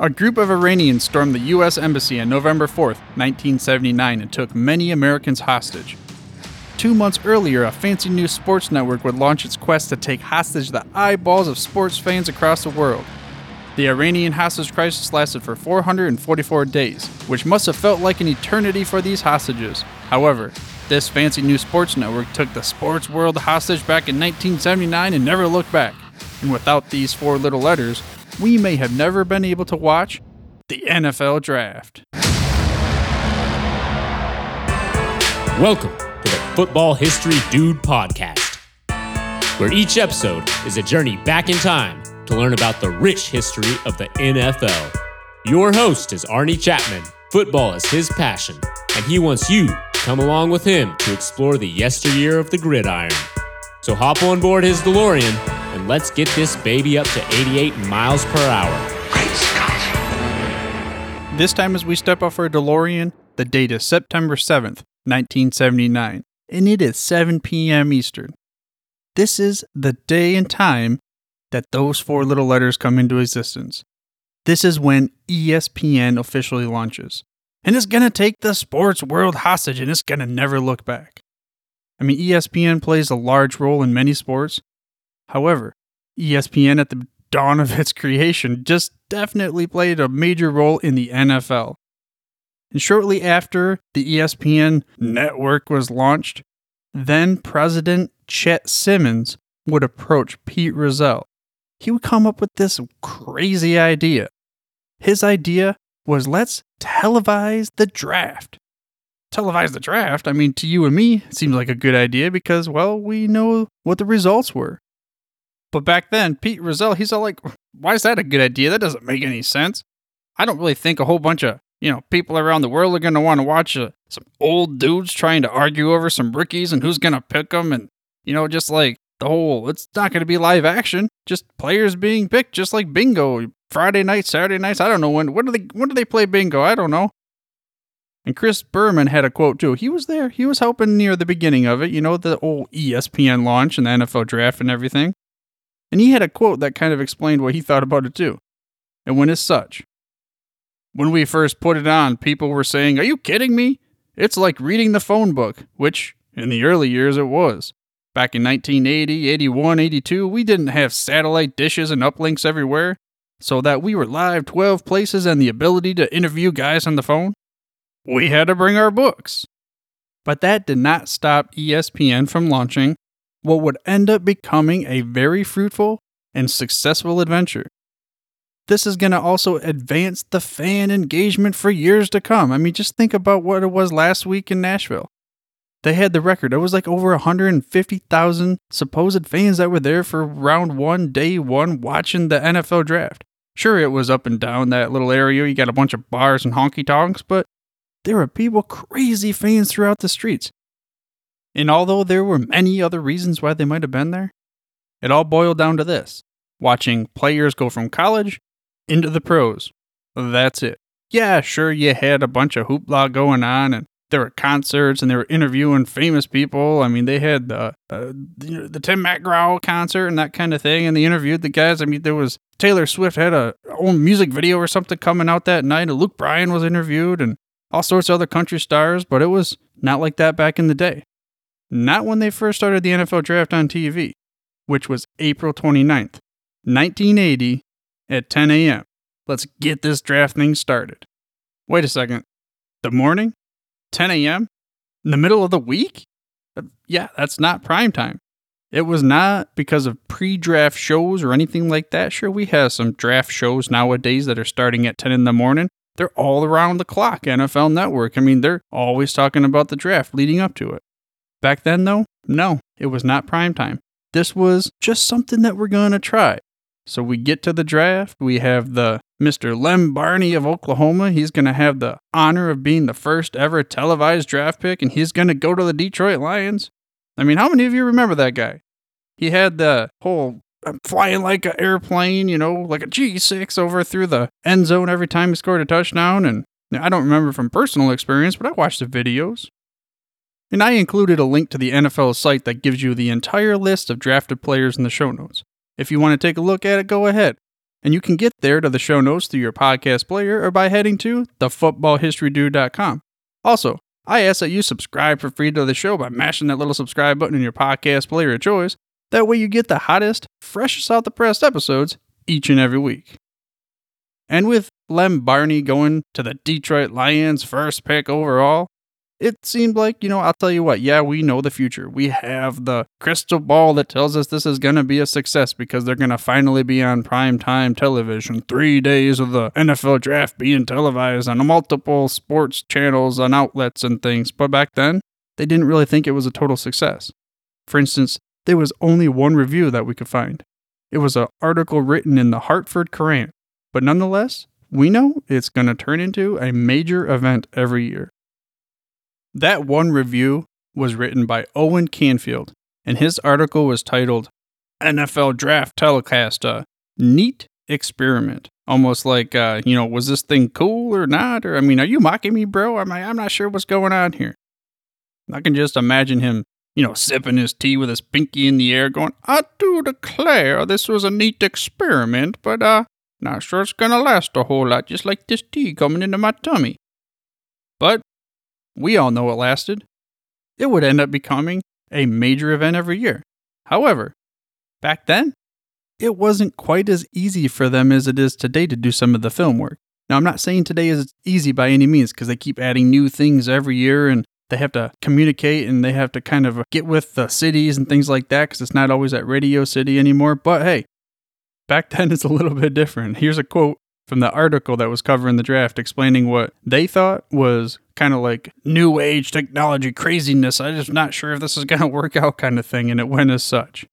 A group of Iranians stormed the U.S. Embassy on November 4, 1979, and took many Americans hostage. Two months earlier, a fancy new sports network would launch its quest to take hostage the eyeballs of sports fans across the world. The Iranian hostage crisis lasted for 444 days, which must have felt like an eternity for these hostages. However, this fancy new sports network took the sports world hostage back in 1979 and never looked back. And without these four little letters, we may have never been able to watch the NFL draft. Welcome to the Football History Dude podcast, where each episode is a journey back in time to learn about the rich history of the NFL. Your host is Arnie Chapman. Football is his passion, and he wants you to come along with him to explore the yesteryear of the gridiron. So hop on board his DeLorean and let's get this baby up to 88 miles per hour. Great Scott. This time, as we step off our DeLorean, the date is September 7th, 1979, and it is 7 p.m. Eastern. This is the day and time that those four little letters come into existence. This is when ESPN officially launches. And it's going to take the sports world hostage and it's going to never look back. I mean, ESPN plays a large role in many sports. However, ESPN at the dawn of its creation just definitely played a major role in the NFL. And shortly after the ESPN network was launched, then President Chet Simmons would approach Pete Rozelle. He would come up with this crazy idea. His idea was let's televise the draft. Televise the draft? I mean, to you and me, it seems like a good idea because, well, we know what the results were. But back then, Pete Rozelle, he's all like, why is that a good idea? That doesn't make any sense. I don't really think a whole bunch of, you know, people around the world are going to want to watch uh, some old dudes trying to argue over some rookies and who's going to pick them. And, you know, just like the whole, it's not going to be live action, just players being picked, just like bingo. Friday nights, Saturday nights. I don't know when. When do they? When do they play bingo? I don't know. And Chris Berman had a quote too. He was there. He was helping near the beginning of it. You know, the old ESPN launch and the NFL draft and everything. And he had a quote that kind of explained what he thought about it too. And went as such. When we first put it on, people were saying, Are you kidding me? It's like reading the phone book, which in the early years it was. Back in 1980, 81, 82, we didn't have satellite dishes and uplinks everywhere, so that we were live 12 places and the ability to interview guys on the phone. We had to bring our books. But that did not stop ESPN from launching what would end up becoming a very fruitful and successful adventure. This is going to also advance the fan engagement for years to come. I mean, just think about what it was last week in Nashville. They had the record. It was like over 150,000 supposed fans that were there for round one, day one, watching the NFL draft. Sure, it was up and down that little area. You got a bunch of bars and honky tonks, but there were people, crazy fans throughout the streets. And although there were many other reasons why they might have been there, it all boiled down to this watching players go from college into the pros. That's it. Yeah, sure, you had a bunch of hoopla going on, and there were concerts, and they were interviewing famous people. I mean, they had the uh, the, the Tim McGraw concert and that kind of thing, and they interviewed the guys. I mean, there was Taylor Swift had a own music video or something coming out that night, and Luke Bryan was interviewed, and all sorts of other country stars. But it was not like that back in the day. Not when they first started the NFL draft on TV, which was April 29th, 1980 at 10 a.m. Let's get this draft thing started. Wait a second. The morning? 10 a.m.? In the middle of the week? Uh, Yeah, that's not prime time. It was not because of pre draft shows or anything like that. Sure, we have some draft shows nowadays that are starting at 10 in the morning. They're all around the clock, NFL Network. I mean, they're always talking about the draft leading up to it. Back then, though, no, it was not prime time. This was just something that we're going to try. So we get to the draft. We have the Mr. Lem Barney of Oklahoma. He's going to have the honor of being the first ever televised draft pick, and he's going to go to the Detroit Lions. I mean, how many of you remember that guy? He had the whole I'm flying like an airplane, you know, like a G6 over through the end zone every time he scored a touchdown. And I don't remember from personal experience, but I watched the videos. And I included a link to the NFL site that gives you the entire list of drafted players in the show notes. If you want to take a look at it, go ahead. And you can get there to the show notes through your podcast player or by heading to thefootballhistorydude.com. Also, I ask that you subscribe for free to the show by mashing that little subscribe button in your podcast player of choice. That way you get the hottest, freshest out the press episodes each and every week. And with Lem Barney going to the Detroit Lions first pick overall, it seemed like, you know, I'll tell you what, yeah, we know the future. We have the crystal ball that tells us this is going to be a success because they're going to finally be on prime time television. Three days of the NFL draft being televised on multiple sports channels and outlets and things. But back then, they didn't really think it was a total success. For instance, there was only one review that we could find. It was an article written in the Hartford Courant. But nonetheless, we know it's going to turn into a major event every year. That one review was written by Owen Canfield, and his article was titled NFL Draft Telecast, a neat experiment. Almost like, uh, you know, was this thing cool or not? Or, I mean, are you mocking me, bro? I'm, I'm not sure what's going on here. I can just imagine him, you know, sipping his tea with his pinky in the air, going, I do declare this was a neat experiment, but, uh, not sure it's gonna last a whole lot, just like this tea coming into my tummy. But we all know it lasted. It would end up becoming a major event every year. However, back then, it wasn't quite as easy for them as it is today to do some of the film work. Now, I'm not saying today is easy by any means because they keep adding new things every year and they have to communicate and they have to kind of get with the cities and things like that because it's not always at Radio City anymore. But hey, back then it's a little bit different. Here's a quote from the article that was covering the draft explaining what they thought was kind of like new age technology craziness. I'm just not sure if this is going to work out kind of thing, and it went as such.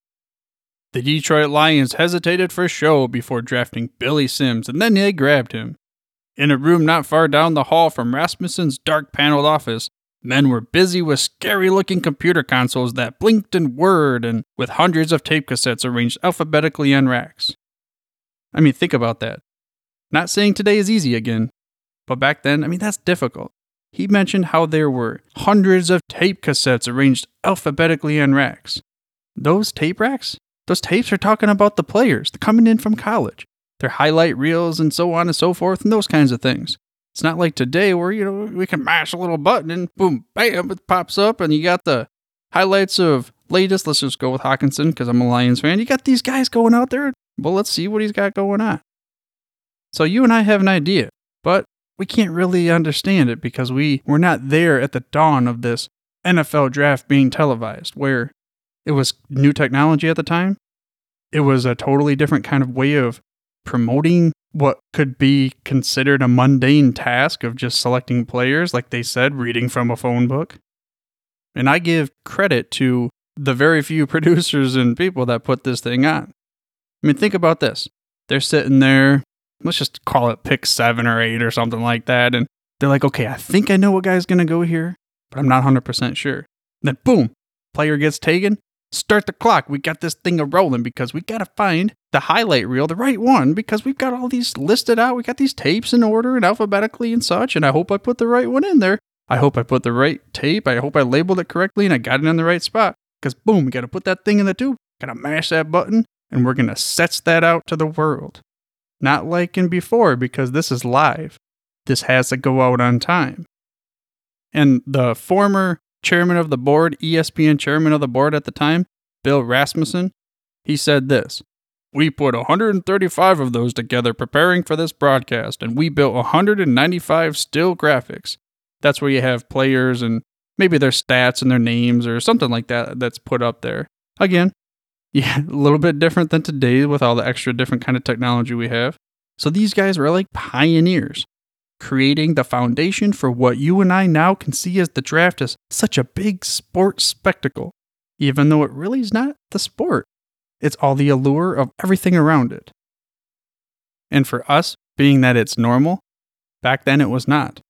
The Detroit Lions hesitated for show before drafting Billy Sims, and then they grabbed him. In a room not far down the hall from Rasmussen's dark paneled office, men were busy with scary looking computer consoles that blinked and whirred, and with hundreds of tape cassettes arranged alphabetically on racks. I mean, think about that. Not saying today is easy again, but back then, I mean, that's difficult. He mentioned how there were hundreds of tape cassettes arranged alphabetically on racks. Those tape racks? Those tapes are talking about the players coming in from college, their highlight reels and so on and so forth, and those kinds of things. It's not like today where, you know, we can mash a little button and boom, bam, it pops up and you got the highlights of latest. Let's just go with Hockenson because I'm a Lions fan. You got these guys going out there. Well, let's see what he's got going on. So you and I have an idea, but we can't really understand it because we were not there at the dawn of this NFL draft being televised, where it was new technology at the time. It was a totally different kind of way of promoting what could be considered a mundane task of just selecting players, like they said, reading from a phone book. And I give credit to the very few producers and people that put this thing on. I mean, think about this. They're sitting there let's just call it pick seven or eight or something like that. And they're like, okay, I think I know what guy's going to go here, but I'm not 100% sure. And then boom, player gets taken. Start the clock. We got this thing a rolling because we got to find the highlight reel, the right one, because we've got all these listed out. We got these tapes in order and alphabetically and such. And I hope I put the right one in there. I hope I put the right tape. I hope I labeled it correctly and I got it in the right spot. Because boom, we got to put that thing in the tube. Got to mash that button and we're going to set that out to the world. Not like in before, because this is live. This has to go out on time. And the former chairman of the board, ESPN chairman of the board at the time, Bill Rasmussen, he said this We put 135 of those together preparing for this broadcast, and we built 195 still graphics. That's where you have players and maybe their stats and their names or something like that that's put up there. Again, yeah, a little bit different than today with all the extra different kind of technology we have. So these guys were like pioneers, creating the foundation for what you and I now can see as the draft as such a big sports spectacle, even though it really is not the sport. It's all the allure of everything around it. And for us, being that it's normal, back then it was not.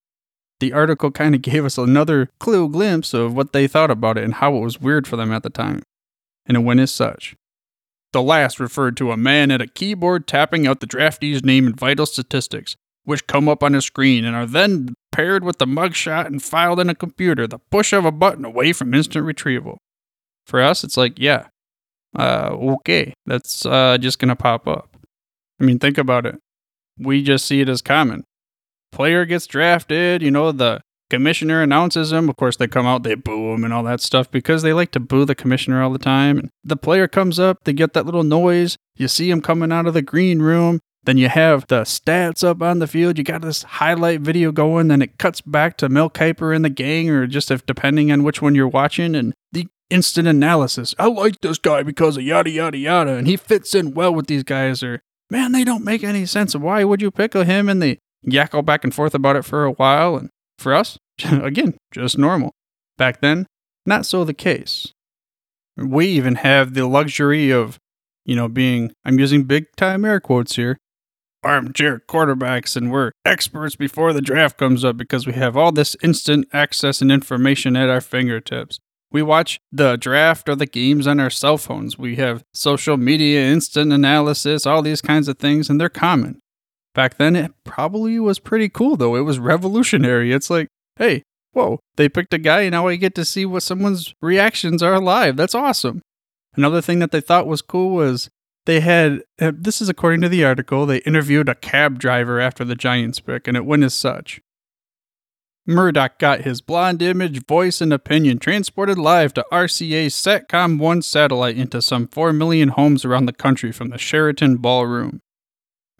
The article kind of gave us another clue glimpse of what they thought about it and how it was weird for them at the time and it went as such. The last referred to a man at a keyboard tapping out the draftee's name and vital statistics, which come up on a screen and are then paired with the mugshot and filed in a computer, the push of a button away from instant retrieval. For us, it's like, yeah, uh, okay, that's uh, just gonna pop up. I mean, think about it. We just see it as common. Player gets drafted, you know, the commissioner announces him. Of course, they come out, they boo him and all that stuff because they like to boo the commissioner all the time. And the player comes up, they get that little noise. You see him coming out of the green room. Then you have the stats up on the field. You got this highlight video going. Then it cuts back to Mel Kiper and the gang, or just if depending on which one you're watching. And the instant analysis. I like this guy because of yada yada yada, and he fits in well with these guys. Or man, they don't make any sense. Why would you pick him? And they yackle back and forth about it for a while. And for us, again, just normal. Back then, not so the case. We even have the luxury of, you know, being, I'm using big time air quotes here, armchair quarterbacks and we're experts before the draft comes up because we have all this instant access and information at our fingertips. We watch the draft or the games on our cell phones. We have social media, instant analysis, all these kinds of things, and they're common. Back then, it probably was pretty cool, though. It was revolutionary. It's like, hey, whoa, they picked a guy, and now I get to see what someone's reactions are live. That's awesome. Another thing that they thought was cool was they had uh, this is according to the article they interviewed a cab driver after the giants pick and it went as such murdoch got his blonde image voice and opinion transported live to rca's satcom 1 satellite into some 4 million homes around the country from the sheraton ballroom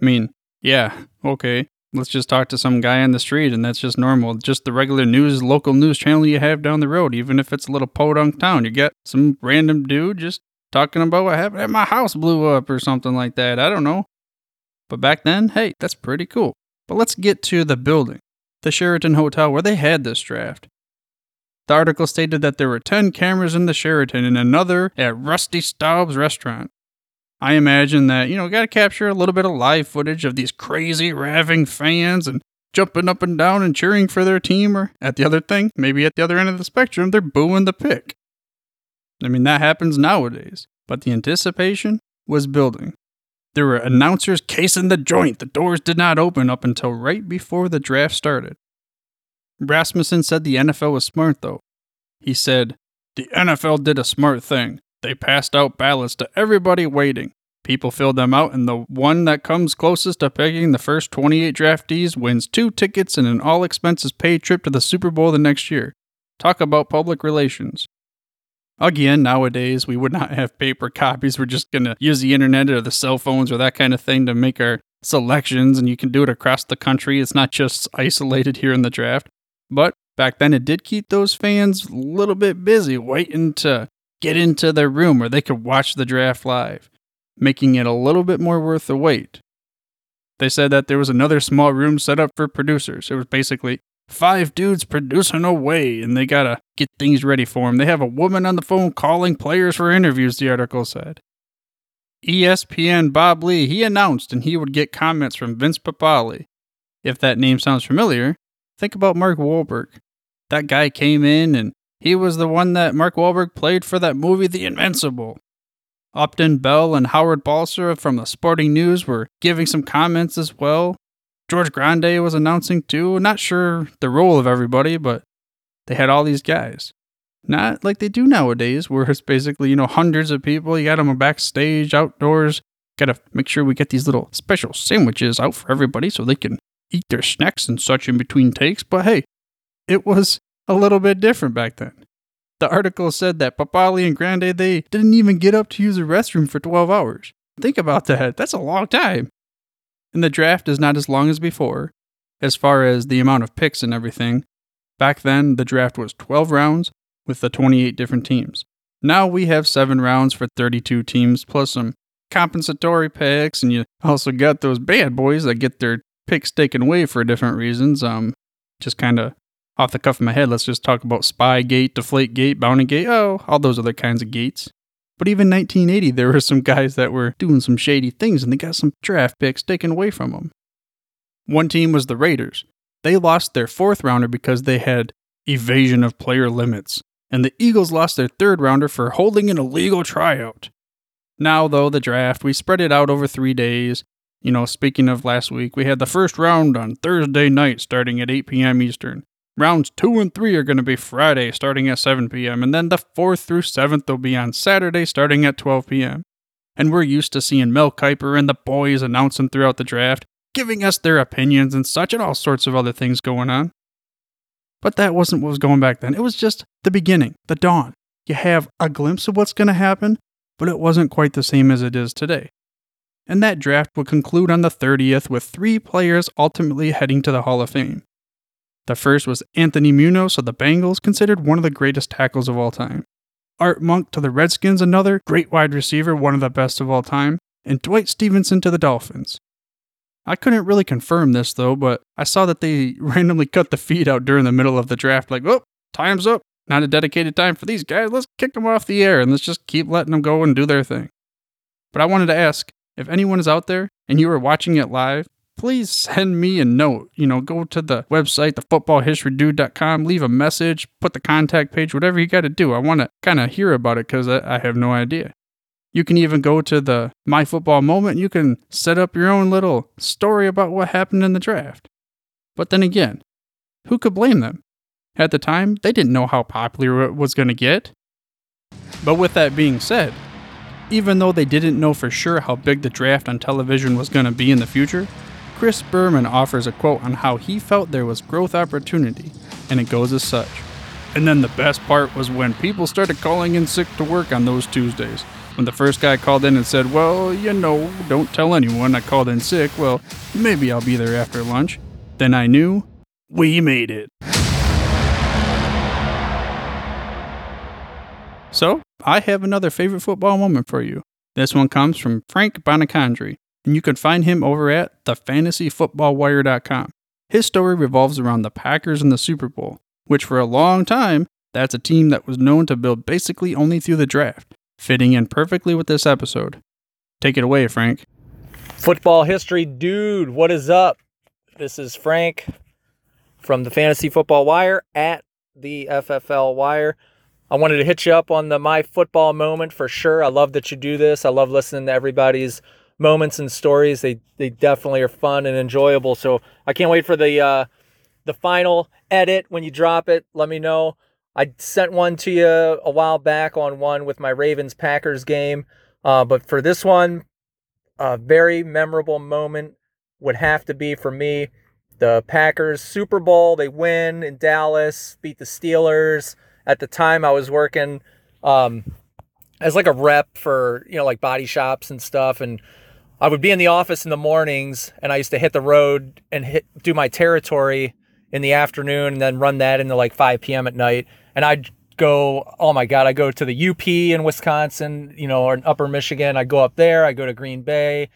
i mean yeah okay let's just talk to some guy on the street and that's just normal just the regular news local news channel you have down the road even if it's a little podunk town you get some random dude just talking about what happened at my house blew up or something like that. I don't know. But back then, hey, that's pretty cool. But let's get to the building, the Sheraton Hotel where they had this draft. The article stated that there were 10 cameras in the Sheraton and another at Rusty Staub's restaurant. I imagine that, you know, got to capture a little bit of live footage of these crazy raving fans and jumping up and down and cheering for their team, or at the other thing, maybe at the other end of the spectrum, they're booing the pick. I mean, that happens nowadays, but the anticipation was building. There were announcers casing the joint. The doors did not open up until right before the draft started. Rasmussen said the NFL was smart, though. He said, The NFL did a smart thing. They passed out ballots to everybody waiting. People filled them out, and the one that comes closest to picking the first 28 draftees wins two tickets and an all expenses paid trip to the Super Bowl the next year. Talk about public relations. Again, nowadays, we would not have paper copies. We're just going to use the internet or the cell phones or that kind of thing to make our selections, and you can do it across the country. It's not just isolated here in the draft. But back then, it did keep those fans a little bit busy waiting to get into their room where they could watch the draft live, making it a little bit more worth the wait. They said that there was another small room set up for producers. It was basically Five dudes producing away, and they gotta get things ready for them. They have a woman on the phone calling players for interviews, the article said. ESPN Bob Lee, he announced and he would get comments from Vince Papale. If that name sounds familiar, think about Mark Wahlberg. That guy came in and he was the one that Mark Wahlberg played for that movie The Invincible. Upton Bell and Howard Balzer from the Sporting News were giving some comments as well. George Grande was announcing too. Not sure the role of everybody, but they had all these guys. Not like they do nowadays, where it's basically, you know, hundreds of people. You got them backstage, outdoors. Got to make sure we get these little special sandwiches out for everybody so they can eat their snacks and such in between takes. But hey, it was a little bit different back then. The article said that Papale and Grande, they didn't even get up to use the restroom for 12 hours. Think about that. That's a long time and the draft is not as long as before, as far as the amount of picks and everything. Back then, the draft was 12 rounds with the 28 different teams. Now we have 7 rounds for 32 teams, plus some compensatory picks, and you also got those bad boys that get their picks taken away for different reasons. Um, just kind of off the cuff of my head, let's just talk about Spygate, Deflategate, Bountygate, oh, all those other kinds of gates. But even 1980, there were some guys that were doing some shady things and they got some draft picks taken away from them. One team was the Raiders. They lost their fourth rounder because they had evasion of player limits. And the Eagles lost their third rounder for holding an illegal tryout. Now, though, the draft, we spread it out over three days. You know, speaking of last week, we had the first round on Thursday night starting at 8 p.m. Eastern. Rounds two and three are going to be Friday starting at 7 p.m., and then the fourth through seventh will be on Saturday starting at 12 p.m. and we're used to seeing Mel Kiper and the boys announcing throughout the draft, giving us their opinions and such, and all sorts of other things going on. But that wasn't what was going back then. It was just the beginning, the dawn. You have a glimpse of what's going to happen, but it wasn't quite the same as it is today. And that draft would conclude on the 30th with three players ultimately heading to the Hall of Fame. The first was Anthony Munoz of the Bengals, considered one of the greatest tackles of all time. Art Monk to the Redskins, another great wide receiver, one of the best of all time, and Dwight Stephenson to the Dolphins. I couldn't really confirm this though, but I saw that they randomly cut the feed out during the middle of the draft, like, oh, time's up. Not a dedicated time for these guys. Let's kick them off the air and let's just keep letting them go and do their thing. But I wanted to ask if anyone is out there and you are watching it live, please send me a note. You know, go to the website, thefootballhistorydude.com, leave a message, put the contact page, whatever you got to do. I want to kind of hear about it because I, I have no idea. You can even go to the My Football Moment. You can set up your own little story about what happened in the draft. But then again, who could blame them? At the time, they didn't know how popular it was going to get. But with that being said, even though they didn't know for sure how big the draft on television was going to be in the future, Chris Berman offers a quote on how he felt there was growth opportunity, and it goes as such. And then the best part was when people started calling in sick to work on those Tuesdays. When the first guy called in and said, Well, you know, don't tell anyone I called in sick, well, maybe I'll be there after lunch. Then I knew we made it. So, I have another favorite football moment for you. This one comes from Frank Bonacondri, and you can find him over at thefantasyfootballwire.com. His story revolves around the Packers and the Super Bowl, which for a long time, that's a team that was known to build basically only through the draft, fitting in perfectly with this episode. Take it away, Frank. Football history dude, what is up? This is Frank from the Fantasy Football Wire at the FFL Wire. I wanted to hit you up on the my football moment for sure. I love that you do this. I love listening to everybody's moments and stories. They they definitely are fun and enjoyable. So I can't wait for the uh, the final edit when you drop it. Let me know. I sent one to you a while back on one with my Ravens Packers game, uh, but for this one, a very memorable moment would have to be for me the Packers Super Bowl. They win in Dallas, beat the Steelers at the time I was working um, as like a rep for you know like body shops and stuff, and I would be in the office in the mornings, and I used to hit the road and hit do my territory in the afternoon, and then run that into like 5 p.m. at night, and I'd go oh my god i go to the up in wisconsin you know or in upper michigan i go up there i go to green bay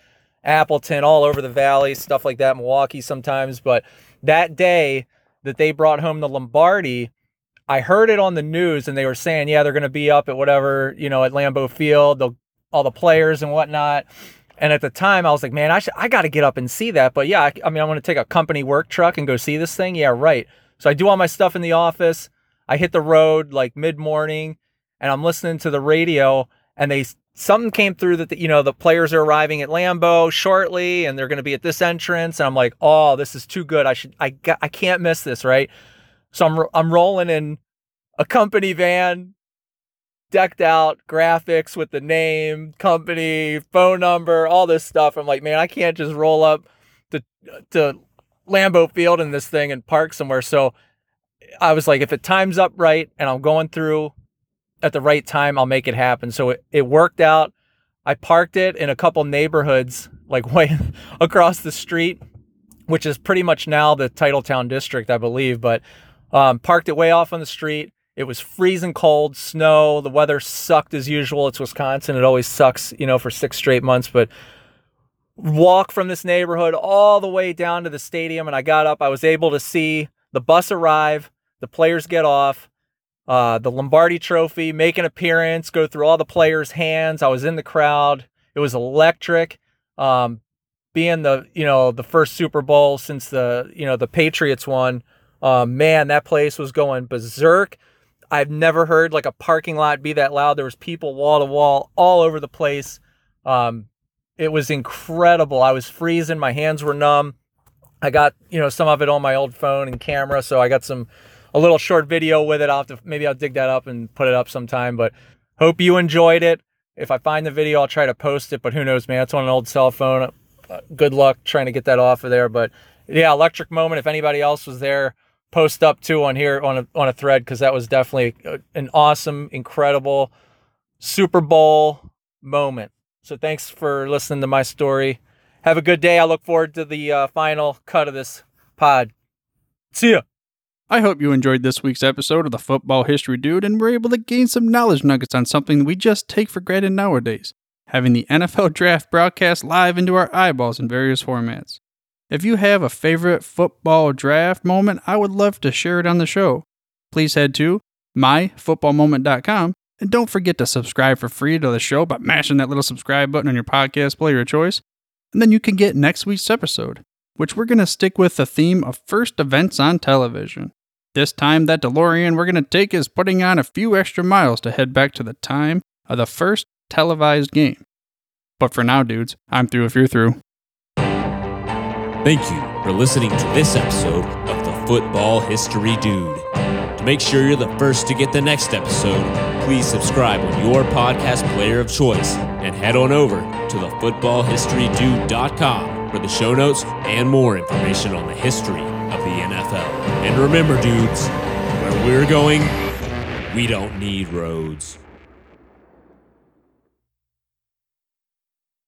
appleton all over the valley stuff like that milwaukee sometimes but that day that they brought home the lombardi I heard it on the news and they were saying, yeah, they're going to be up at whatever, you know, at Lambeau Field, all the players and whatnot. And at the time, I was like, man, I should, I got to get up and see that. But yeah, I, I mean, I want to take a company work truck and go see this thing. Yeah, right. So I do all my stuff in the office. I hit the road like mid morning and I'm listening to the radio and they, something came through that, the, you know, the players are arriving at Lambeau shortly and they're going to be at this entrance. And I'm like, oh, this is too good. I should, I, I can't miss this. Right. So I'm I'm rolling in a company van, decked out graphics with the name, company, phone number, all this stuff. I'm like, man, I can't just roll up to to Lambeau Field in this thing and park somewhere. So I was like, if it times up right and I'm going through at the right time, I'll make it happen. So it, it worked out. I parked it in a couple neighborhoods, like way across the street, which is pretty much now the Titletown district, I believe. But um, parked it way off on the street. It was freezing cold, snow. The weather sucked as usual. It's Wisconsin. It always sucks, you know, for six straight months. But walk from this neighborhood all the way down to the stadium. And I got up. I was able to see the bus arrive, the players get off, uh, the Lombardi trophy make an appearance, go through all the players' hands. I was in the crowd. It was electric. Um, being the, you know, the first Super Bowl since the, you know, the Patriots won uh, man, that place was going berserk. I've never heard like a parking lot be that loud. There was people wall to wall all over the place. Um, it was incredible. I was freezing. My hands were numb. I got you know some of it on my old phone and camera, so I got some a little short video with it. I'll have to maybe I'll dig that up and put it up sometime. But hope you enjoyed it. If I find the video, I'll try to post it, but who knows, man? It's on an old cell phone. Uh, good luck trying to get that off of there. But yeah, electric moment. If anybody else was there, post up too on here on a, on a thread because that was definitely an awesome, incredible Super Bowl moment. So thanks for listening to my story. Have a good day. I look forward to the uh, final cut of this pod. See ya. I hope you enjoyed this week's episode of the Football History Dude and were able to gain some knowledge nuggets on something we just take for granted nowadays having the NFL draft broadcast live into our eyeballs in various formats. If you have a favorite football draft moment, I would love to share it on the show. Please head to myfootballmoment.com and don't forget to subscribe for free to the show by mashing that little subscribe button on your podcast player of choice. And then you can get next week's episode, which we're going to stick with the theme of first events on television. This time, that DeLorean we're going to take is putting on a few extra miles to head back to the time of the first televised game. But for now, dudes, I'm through if you're through. Thank you for listening to this episode of the Football History Dude. To make sure you're the first to get the next episode, please subscribe on your podcast player of choice and head on over to thefootballhistorydude.com for the show notes and more information on the history of the NFL. And remember, dudes, where we're going, we don't need roads.